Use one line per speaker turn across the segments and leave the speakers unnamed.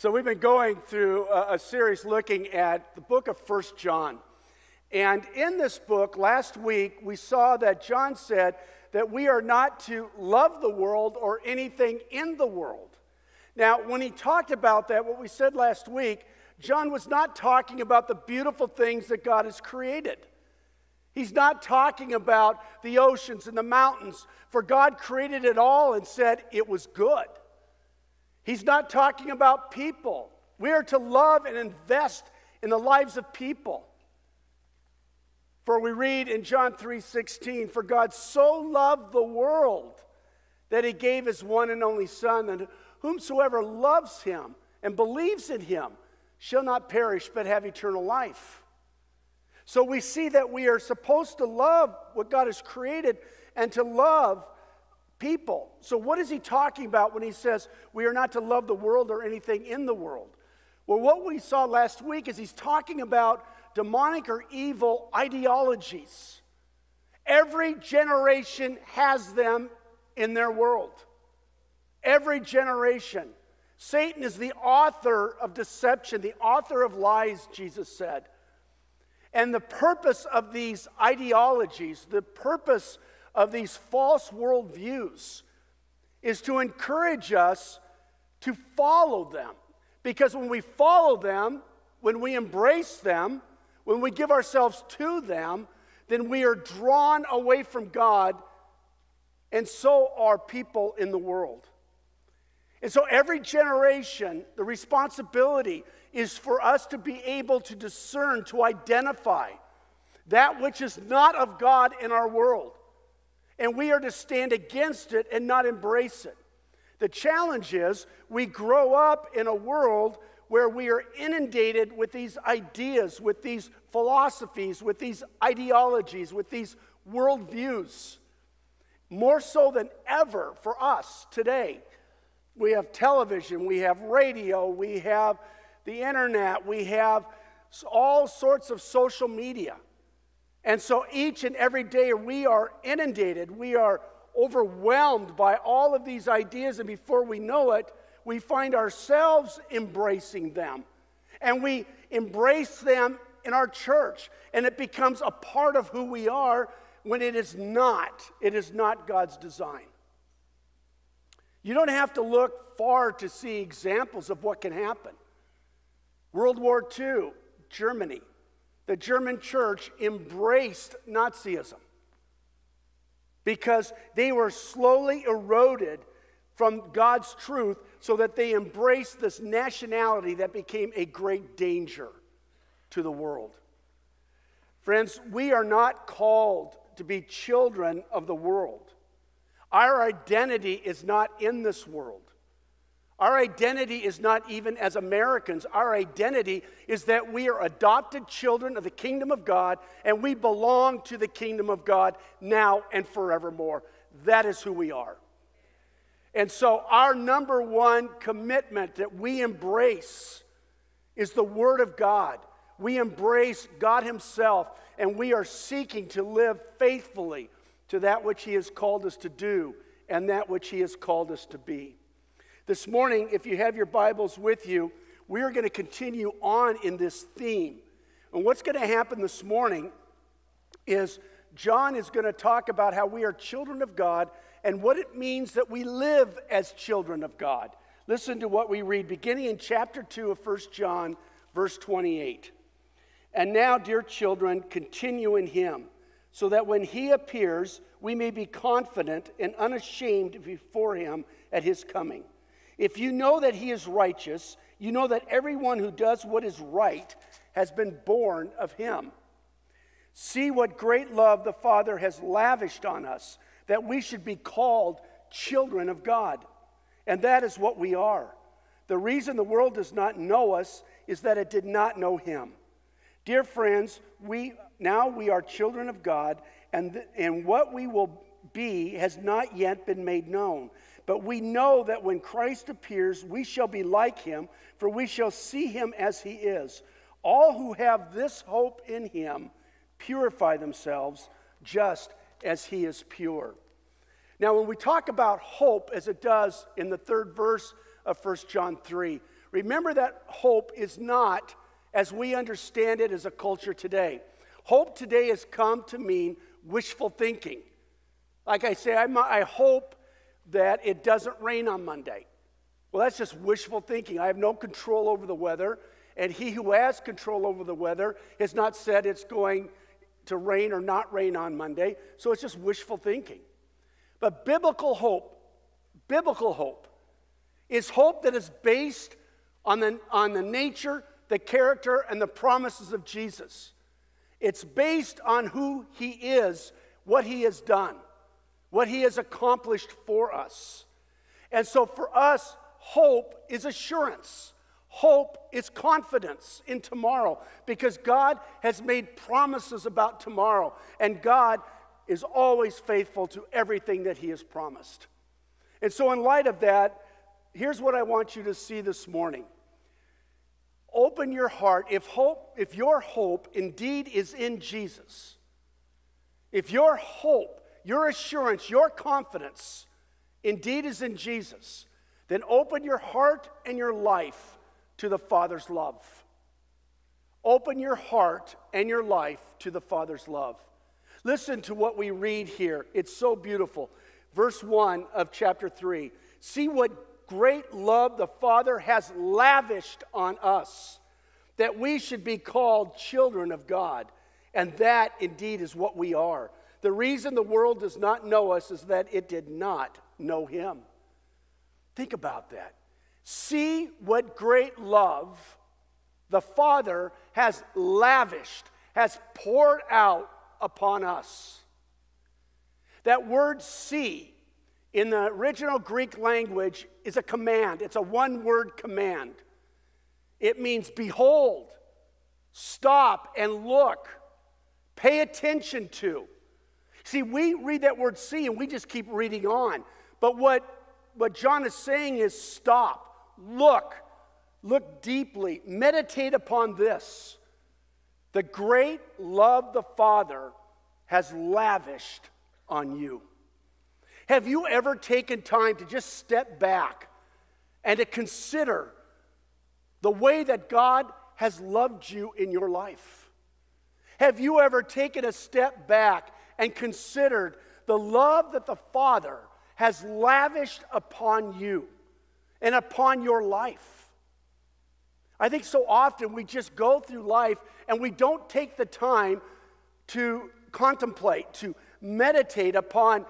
So we've been going through a, a, series looking at the book of First John. And in this book, last week, we saw that John said that we are not to love the world or anything in the world. Now, when he talked about that, what we said last week, John was not talking about the beautiful things that God has created. He's not talking about the oceans and the mountains, for God created it all and said it was good. He's not talking about people. We are to love and invest in the lives of people. For we read in John 3:16, for God so loved the world that he gave his one and only son and whomsoever loves him and believes in him shall not perish but have eternal life. So we see that we are supposed to love what God has created and to love people. So, what is he talking about when he says we are not to love the world or anything in the world? Well, what we saw last week is he's talking about demonic or evil ideologies. Every generation has them in their world. Every generation. Satan is the author of deception, the author of lies, Jesus said. And the purpose of these ideologies, the purpose of these false worldviews is to encourage us to follow them. Because when we follow them, when we embrace them, when we give ourselves to them, then we are drawn away from God, and so are people in the world. And so every generation, the responsibility is for us to be able to discern, to identify that which is not of God in our world and we are to stand against it and not embrace it. The challenge is we grow up in a world where we are inundated with these ideas, with these philosophies, with these ideologies, with these worldviews. More so than ever for us today. We have television, we have radio, we have the internet, we have all sorts of social media. And so each and every day we are inundated, we are overwhelmed by all of these ideas, and before we know it, we find ourselves embracing them. And we embrace them in our church, and it becomes a part of who we are when it is not. It is not God's design. You don't have to look far to see examples of what can happen. World War II, Germany the German church embraced Nazism because they were slowly eroded from God's truth so that they embraced this nationality that became a great danger to the world. Friends, we are not called to be children of the world. Our identity is not in this world. Our identity is not even as Americans. Our identity is that we are adopted children of the kingdom of God and we belong to the kingdom of God now and forevermore. That is who we are. And so, our number one commitment that we embrace is the Word of God. We embrace God Himself and we are seeking to live faithfully to that which He has called us to do and that which He has called us to be. This morning, if you have your Bibles with you, we are going to continue on in this theme. And what's going to happen this morning is John is going to talk about how we are children of God and what it means that we live as children of God. Listen to what we read beginning in chapter 2 of 1 John, verse 28. And now, dear children, continue in him, so that when he appears, we may be confident and unashamed before him at his coming. If you know that he is righteous, you know that everyone who does what is right has been born of him. See what great love the Father has lavished on us, that we should be called children of God. And that is what we are. The reason the world does not know us is that it did not know him. Dear friends, we now we are children of God, and, th- and what we will be has not yet been made known. But we know that when Christ appears, we shall be like him, for we shall see him as he is. All who have this hope in him purify themselves just as he is pure. Now, when we talk about hope, as it does in the third verse of 1 John 3, Remember that hope is not as we understand it as a culture today. Hope today has come to mean wishful thinking. Like I say, I'm, I hope that it doesn't rain on Monday. Well, that's just wishful thinking. I have no control over the weather, and he who has control over the weather has not said it's going to rain or not rain on Monday, so it's just wishful thinking. But biblical hope, biblical hope, is hope that is based on the, on the nature, the character, and the promises of Jesus. It's based on who he is, what he has done, what he has accomplished for us. And so for us, hope is assurance. Hope is confidence in tomorrow because God has made promises about tomorrow, and God is always faithful to everything that He has promised. And so, in light of that, here's what I want you to see this morning. Open your heart. If hope, if your hope indeed is in Jesus, if your hope, your assurance, your confidence indeed is in Jesus, then open your heart and your life to the Father's love. Open your heart and your life to the Father's love. Listen to what we read here. It's so beautiful. Verse 1 of chapter 3. See what great love the Father has lavished on us, that we should be called children of God. And that indeed is what we are. The reason the world does not know us is that it did not know Him. Think about that. See what great love the Father has lavished, has poured out upon us. That word see in the original Greek language is a command, it's a one word command. It means behold, stop and look, pay attention to. See, we read that word see and we just keep reading on. But what, what John is saying is stop Look, look deeply, meditate upon this. The great love the Father has lavished on you. Have you ever taken time to just step back and to consider the way that God has loved you in your life? Have you ever taken a step back and considered the love that the Father has lavished upon you? and upon your life. I think so often we just go through life and we don't take the time to contemplate, to meditate upon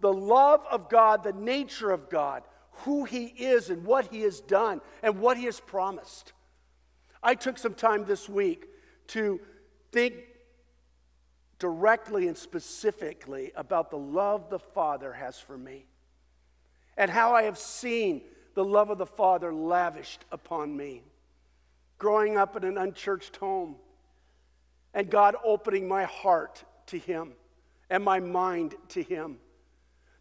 the love of God, the nature of God, who He is and what He has done and what He has promised. I took some time this week to think directly and specifically about the love the Father has for me and how I have seen the love of the Father lavished upon me. Growing up in an unchurched home, and God opening my heart to Him and my mind to Him.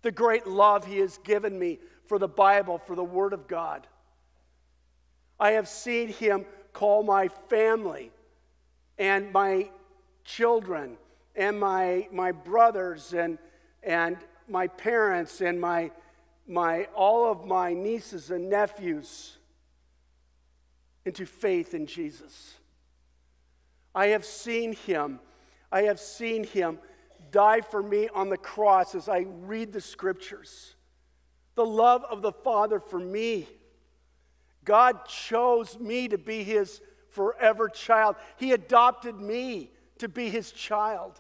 The great love He has given me for the Bible, for the Word of God. I have seen Him call my family and my children and my, my brothers and, and my parents and my my, all of my nieces and nephews into faith in Jesus. I have seen him. I have seen him die for me on the cross as I read the scriptures. The love of the Father for me. God chose me to be his forever child. He adopted me to be his child.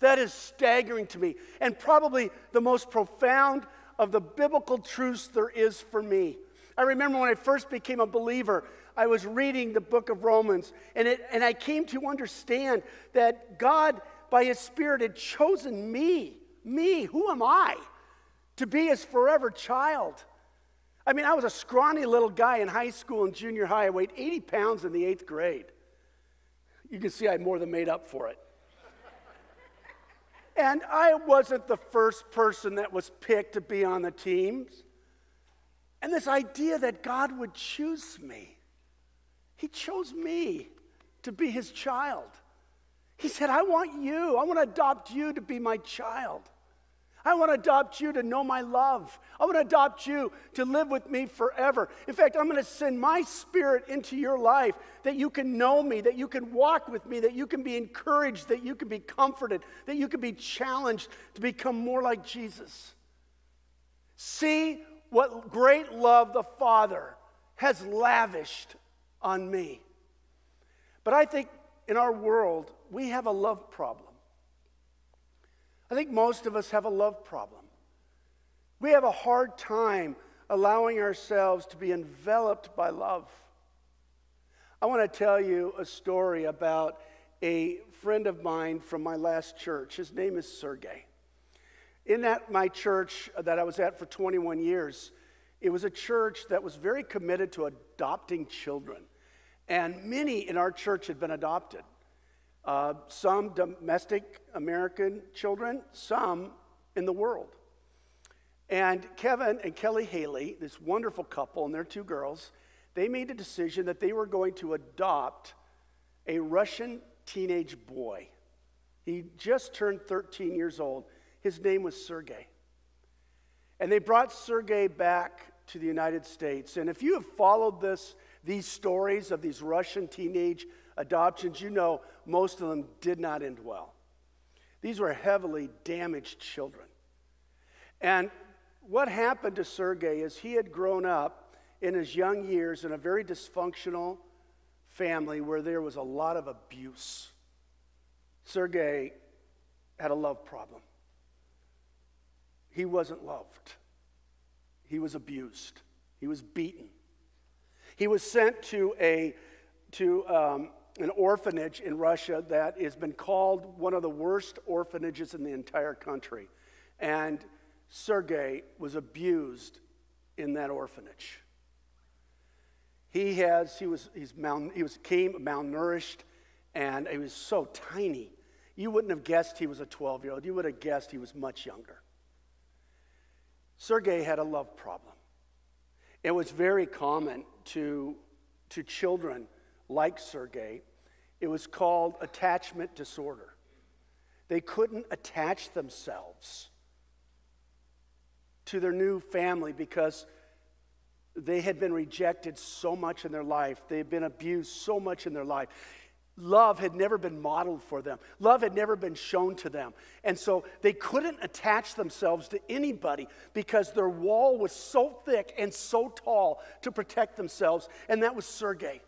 That is staggering to me. And probably the most profound of the biblical truths there is for me. I remember when I first became a believer, I was reading the book of Romans, and, it, and I came to understand that God, by His Spirit, had chosen me, me, who am I, to be His forever child. I mean, I was a scrawny little guy in high school and junior high. I weighed 80 pounds in the eighth grade. You can see I more than made up for it. And I wasn't the first person that was picked to be on the teams. And this idea that God would choose me, He chose me to be His child. He said, I want you, I want to adopt you to be my child. I want to adopt you to know my love. I want to adopt you to live with me forever. In fact, I'm going to send my spirit into your life that you can know me, that you can walk with me, that you can be encouraged, that you can be comforted, that you can be challenged to become more like Jesus. See what great love the Father has lavished on me. But I think in our world, we have a love problem. I think most of us have a love problem. We have a hard time allowing ourselves to be enveloped by love. I want to tell you a story about a friend of mine from my last church. His name is Sergey. In that my church that I was at for 21 years, it was a church that was very committed to adopting children. And many in our church had been adopted. Uh, some domestic American children, some in the world. And Kevin and Kelly Haley, this wonderful couple and their two girls, they made a decision that they were going to adopt a Russian teenage boy. He just turned 13 years old. His name was Sergey. And they brought Sergey back to the United States. And if you have followed this, these stories of these Russian teenage adoptions, you know most of them did not end well. These were heavily damaged children. And what happened to Sergei is he had grown up in his young years in a very dysfunctional family where there was a lot of abuse. Sergei had a love problem. He wasn't loved, he was abused, he was beaten. He was sent to, a, to um, an orphanage in Russia that has been called one of the worst orphanages in the entire country. And Sergei was abused in that orphanage. He has, he was, he's mal, he was, came malnourished and he was so tiny. You wouldn't have guessed he was a 12 year old. You would have guessed he was much younger. Sergei had a love problem. It was very common to, to children like Sergei, it was called attachment disorder. They couldn't attach themselves to their new family because they had been rejected so much in their life. They had been abused so much in their life. Love had never been modeled for them. Love had never been shown to them. And so they couldn't attach themselves to anybody because their wall was so thick and so tall to protect themselves. And that was Sergei.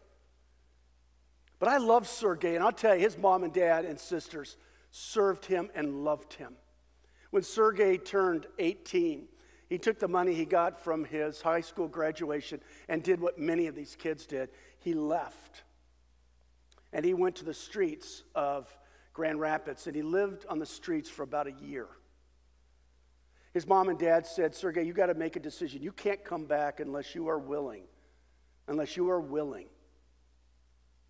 But I love Sergey, and I'll tell you, his mom and dad and sisters served him and loved him. When Sergey turned 18, he took the money he got from his high school graduation and did what many of these kids did. He left. And he went to the streets of Grand Rapids, and he lived on the streets for about a year. His mom and dad said, Sergey, you got to make a decision. You can't come back unless you are willing, unless you are willing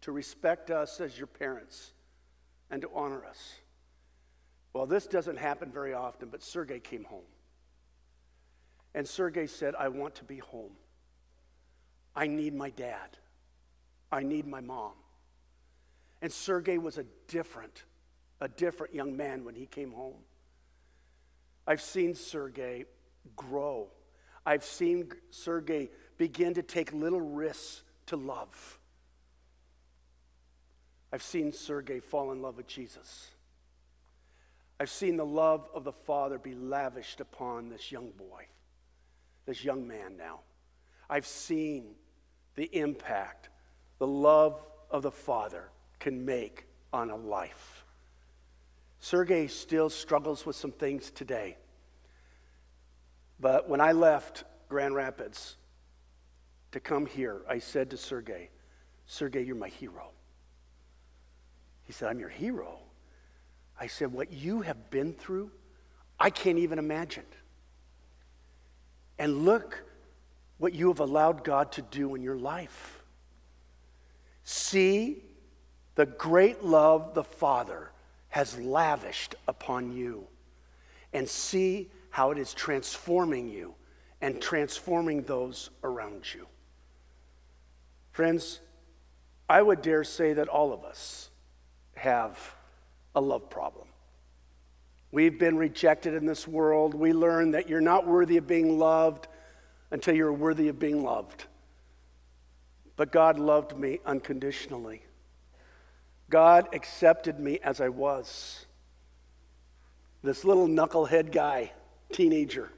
to respect us as your parents and to honor us. Well, this doesn't happen very often, but Sergei came home. And Sergei said, I want to be home. I need my dad. I need my mom. And Sergei was a different, a different young man when he came home. I've seen Sergei grow. I've seen Sergei begin to take little risks to love. I've seen Sergei fall in love with Jesus. I've seen the love of the Father be lavished upon this young boy, this young man now. I've seen the impact the love of the Father can make on a life. Sergei still struggles with some things today. But when I left Grand Rapids to come here, I said to Sergei, Sergei, you're my hero. He said, I'm your hero. I said, What you have been through, I can't even imagine. And look what you have allowed God to do in your life. See the great love the Father has lavished upon you, and see how it is transforming you and transforming those around you. Friends, I would dare say that all of us have a love problem. We've been rejected in this world. We learn that you're not worthy of being loved until you're worthy of being loved. But God loved me unconditionally. God accepted me as I was. This little knucklehead guy, teenager,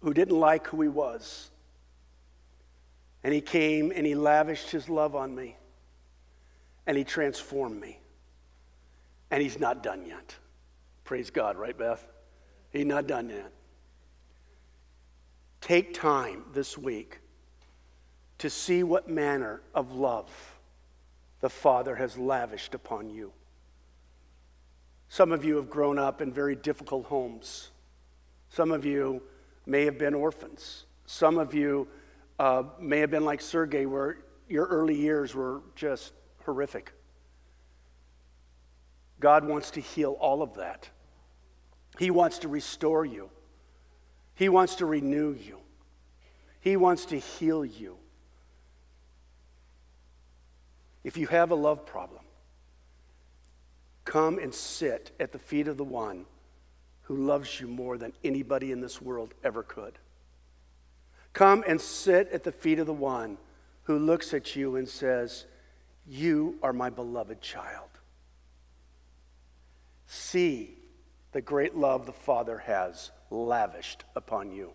who didn't like who he was. And he came and he lavished his love on me. And he transformed me. And he's not done yet. Praise God, right, Beth? He's not done yet. Take time this week to see what manner of love the Father has lavished upon you. Some of you have grown up in very difficult homes. Some of you may have been orphans. Some of you uh, may have been like Sergei, where your early years were just horrific. God wants to heal all of that. He wants to restore you. He wants to renew you. He wants to heal you. If you have a love problem, come and sit at the feet of the one who loves you more than anybody in this world ever could. Come and sit at the feet of the one who looks at you and says, You are my beloved child. See the great love the Father has lavished upon you.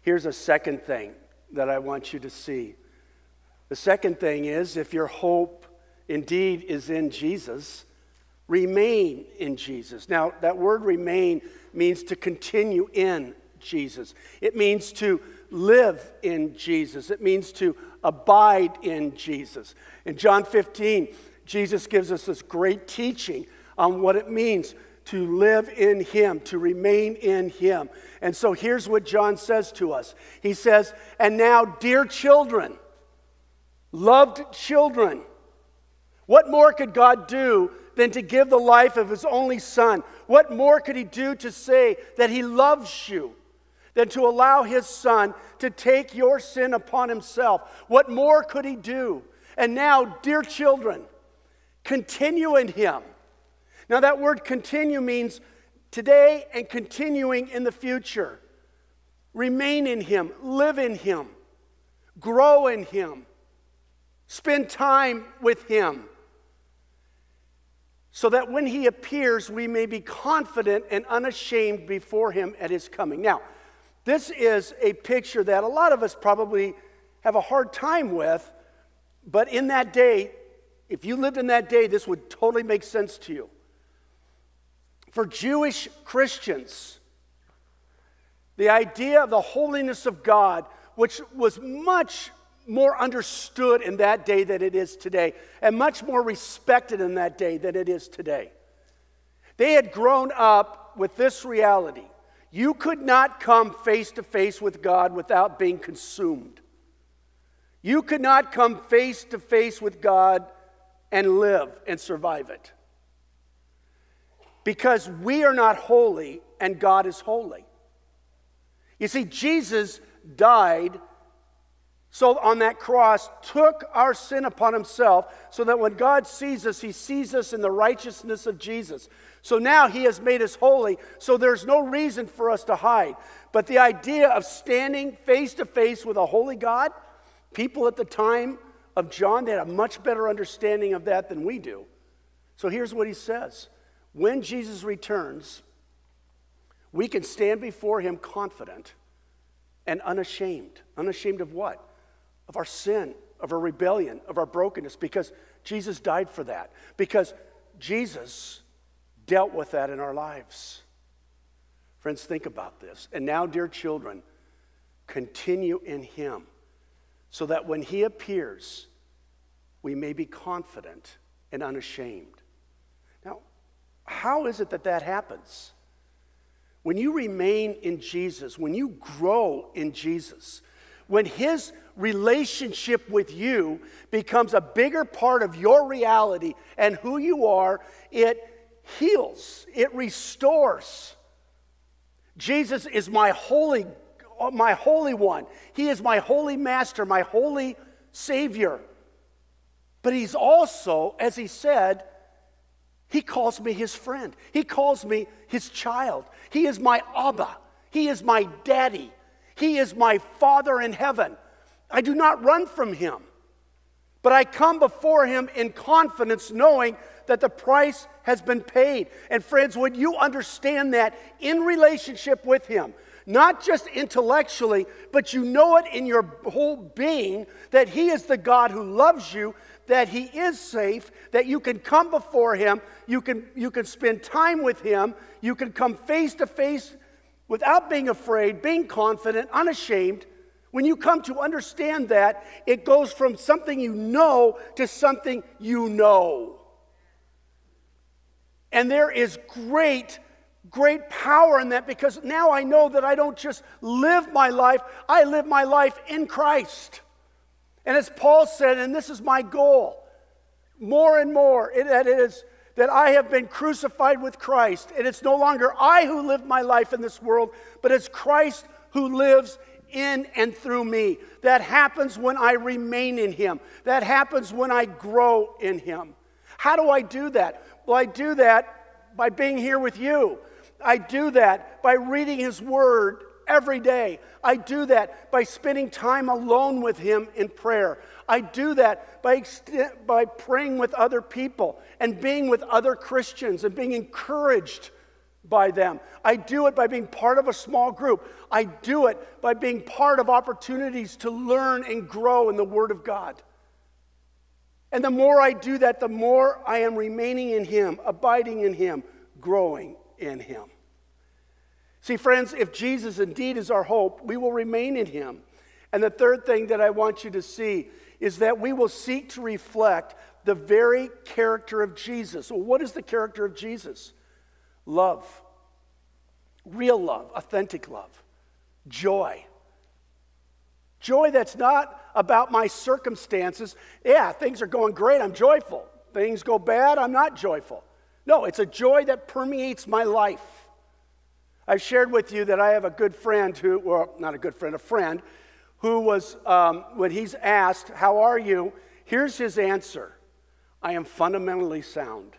Here's a second thing that I want you to see. The second thing is if your hope indeed is in Jesus, remain in Jesus. Now, that word remain means to continue in Jesus, it means to live in Jesus, it means to abide in Jesus. In John 15, Jesus gives us this great teaching on what it means to live in Him, to remain in Him. And so here's what John says to us He says, And now, dear children, loved children, what more could God do than to give the life of His only Son? What more could He do to say that He loves you? Than to allow his son to take your sin upon himself. What more could he do? And now, dear children, continue in him now, that word continue means today and continuing in the future. Remain in Him, live in Him, grow in Him, spend time with Him, so that when He appears, we may be confident and unashamed before Him at His coming. Now, this is a picture that a lot of us probably have a hard time with, but in that day, if you lived in that day, this would totally make sense to you. For Jewish Christians, the idea of the holiness of God, which was much more understood in that day than it is today, and much more respected in that day than it is today. They had grown up with this reality you could not come face to face with God without being consumed. You could not come face to face with God and live and survive it because we are not holy and God is holy. You see, Jesus died so on that cross, took our sin upon himself, so that when God sees us, he sees us in the righteousness of Jesus. So now he has made us holy, so there's no reason for us to hide. But the idea of standing face to face with a holy God, people at the time of John, they had a much better understanding of that than we do. So here's what he says when Jesus returns, we can stand before him confident and unashamed. Unashamed of what? Of our sin, of our rebellion, of our brokenness, because Jesus died for that. Because Jesus dealt with that in our lives. Friends, think about this. And now, dear children, continue in him so that when he appears, we may be confident and unashamed. Now, how is it that that happens? When you remain in Jesus, when you grow in Jesus, when His relationship with you becomes a bigger part of your reality and who you are, it heals, it restores. Jesus is my holy, my holy one. He is my holy master, my holy Savior. But He's also, as He said, He calls me his friend. He calls me his child. He is my Abba. He is my daddy. He is my Father in heaven. I do not run from him, but I come before him in confidence, knowing that the price has been paid. And friends, would you understand that in relationship with him? Not just intellectually, but you know it in your whole being that He is the God who loves you, that He is safe, that you can come before Him, you can, you can spend time with Him, you can come face to face without being afraid, being confident, unashamed. When you come to understand that, it goes from something you know to something you know. And there is great, great power in that because now I know that I don't just live my life, I live my life in Christ. And as Paul said, and this is my goal, more and more, it, it is that I have been crucified with Christ, and it's no longer I who live my life in this world, but it's Christ who lives in and through me. That happens when I remain in Him, that happens when I grow in Him. How do I do that? Well, I do that by being here with you. I do that by reading His Word every day. I do that by spending time alone with Him in prayer. I do that by, by praying with other people and being with other Christians and being encouraged by them. I do it by being part of a small group. I do it by being part of opportunities to learn and grow in the Word of God. And the more I do that, the more I am remaining in Him, abiding in Him, growing in Him. See, friends, if Jesus indeed is our hope, we will remain in Him. And the third thing that I want you to see is that we will seek to reflect the very character of Jesus. Well, what is the character of Jesus? Love, real love, authentic love, joy. Joy that's not about my circumstances. Yeah, things are going great, I'm joyful. Things go bad, I'm not joyful. No, it's a joy that permeates my life. I've shared with you that I have a good friend who, well, not a good friend, a friend who was, um, when he's asked, How are you? Here's his answer I am fundamentally sound.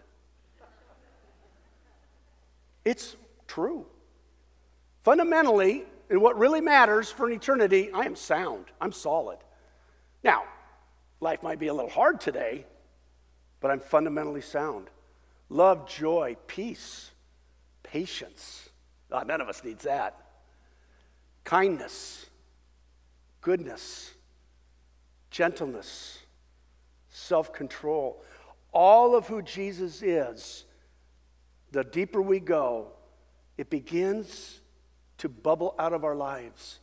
It's true. Fundamentally, and what really matters for an eternity, I am sound. I'm solid. Now, life might be a little hard today, but I'm fundamentally sound. Love, joy, peace, patience. Oh, none of us needs that. Kindness, goodness, gentleness, self control. All of who Jesus is, the deeper we go, it begins to bubble out of our lives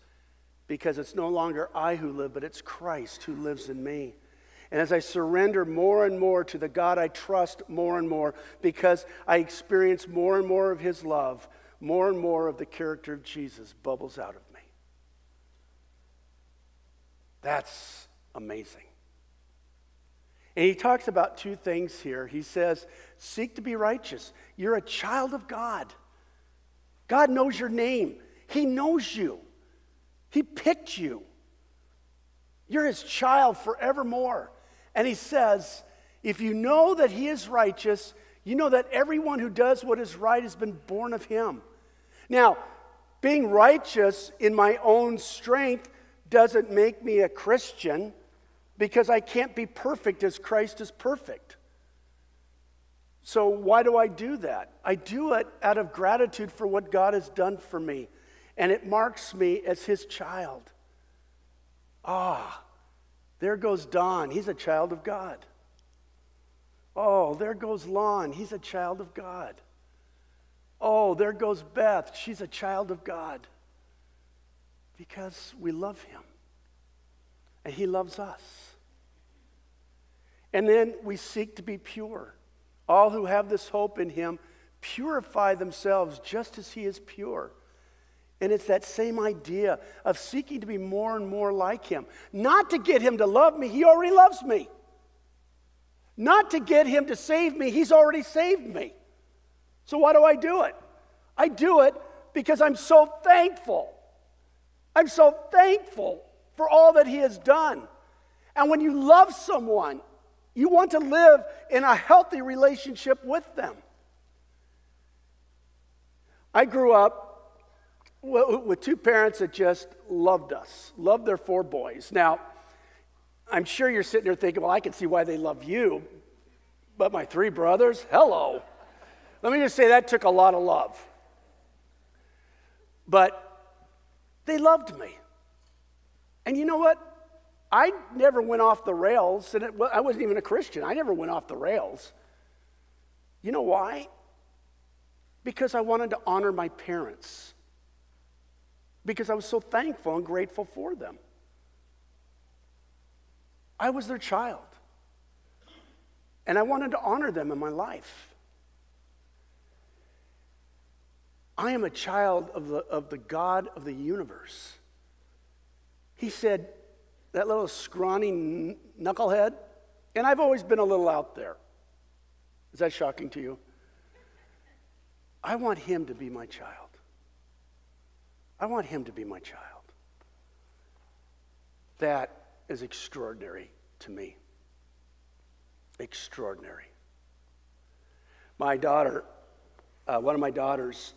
because it's no longer I who live, but it's Christ who lives in me. And as I surrender more and more to the God I trust more and more, because I experience more and more of His love, more and more of the character of Jesus bubbles out of me. That's amazing. And he talks about two things here. He says, Seek to be righteous. You're a child of God. God knows your name, He knows you, He picked you. You're His child forevermore. And He says, If you know that He is righteous, you know that everyone who does what is right has been born of Him. Now, being righteous in my own strength doesn't make me a Christian because I can't be perfect as Christ is perfect. So, why do I do that? I do it out of gratitude for what God has done for me, and it marks me as His child. Ah, there goes Don. He's a child of God. Oh, there goes Lon. He's a child of God. Oh, there goes Beth. She's a child of God because we love him and he loves us. And then we seek to be pure. All who have this hope in him purify themselves just as he is pure. And it's that same idea of seeking to be more and more like him. Not to get him to love me, he already loves me. Not to get him to save me, he's already saved me. So why do I do it? I do it because I'm so thankful I'm so thankful for all that He has done. And when you love someone, You want to live in a healthy relationship with them. I grew up with two parents that just loved us, loved their four boys. Now, I'm sure you're sitting there thinking, well, I can see why they love you, but my three brothers, hello. Let me just say that took a lot of love. But they loved me. And you know what? I never went off the rails, and it, I wasn't even a Christian. I never went off the rails. You know why? Because I wanted to honor my parents. Because I was so thankful and grateful for them. I was their child. And I wanted to honor them in my life. I am a child of the, of the God of the universe. He said, that little scrawny knucklehead, and I've always been a little out there. Is that shocking to you? I want him to be my child. I want him to be my child. That is extraordinary to me. Extraordinary. My daughter, uh, one of my daughters,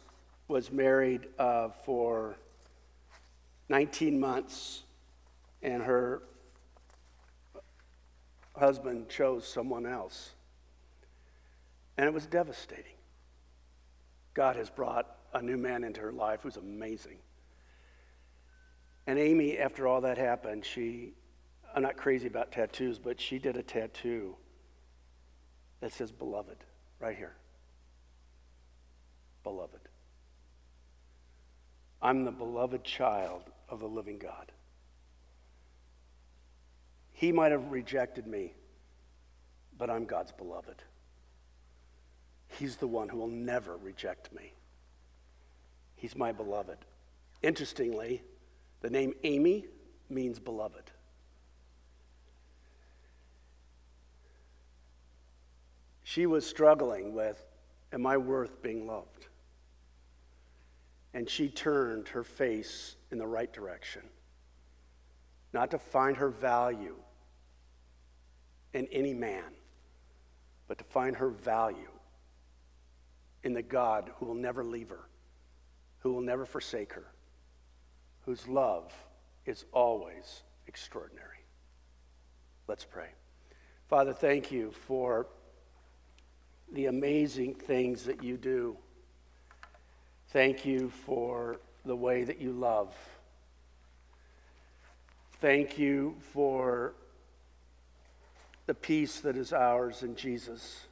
was married uh, for 19 months, and her husband chose someone else. And it was devastating. God has brought a new man into her life who's amazing. And Amy, after all that happened, she, I'm not crazy about tattoos, but she did a tattoo that says beloved right here. Beloved. I'm the beloved child of the living God. He might have rejected me, but I'm God's beloved. He's the one who will never reject me. He's my beloved. Interestingly, the name Amy means beloved. She was struggling with, Am I worth being loved? And she turned her face in the right direction. Not to find her value in any man, but to find her value in the God who will never leave her, who will never forsake her, whose love is always extraordinary. Let's pray. Father, thank you for the amazing things that you do. Thank you for the way that you love. Thank you for the peace that is ours in Jesus.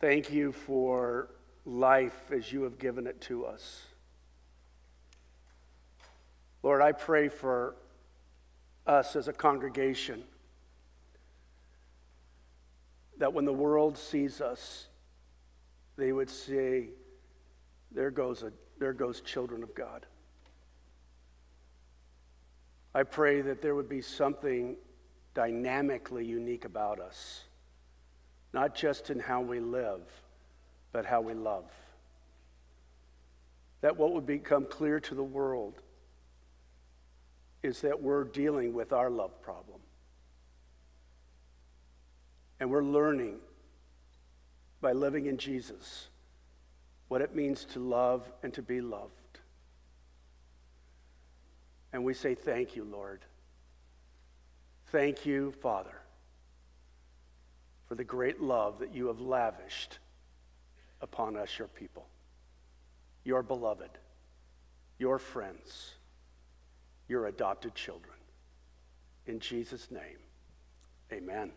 Thank you for life as you have given it to us. Lord, I pray for us as a congregation that when the world sees us, they would say, there goes, a, there goes children of God. I pray that there would be something dynamically unique about us, not just in how we live, but how we love. That what would become clear to the world is that we're dealing with our love problem. And we're learning by living in Jesus what it means to love and to be loved. And we say, Thank you, Lord. Thank you, Father, for the great love that you have lavished upon us, your people, your beloved, your friends, your adopted children. In Jesus' name, amen.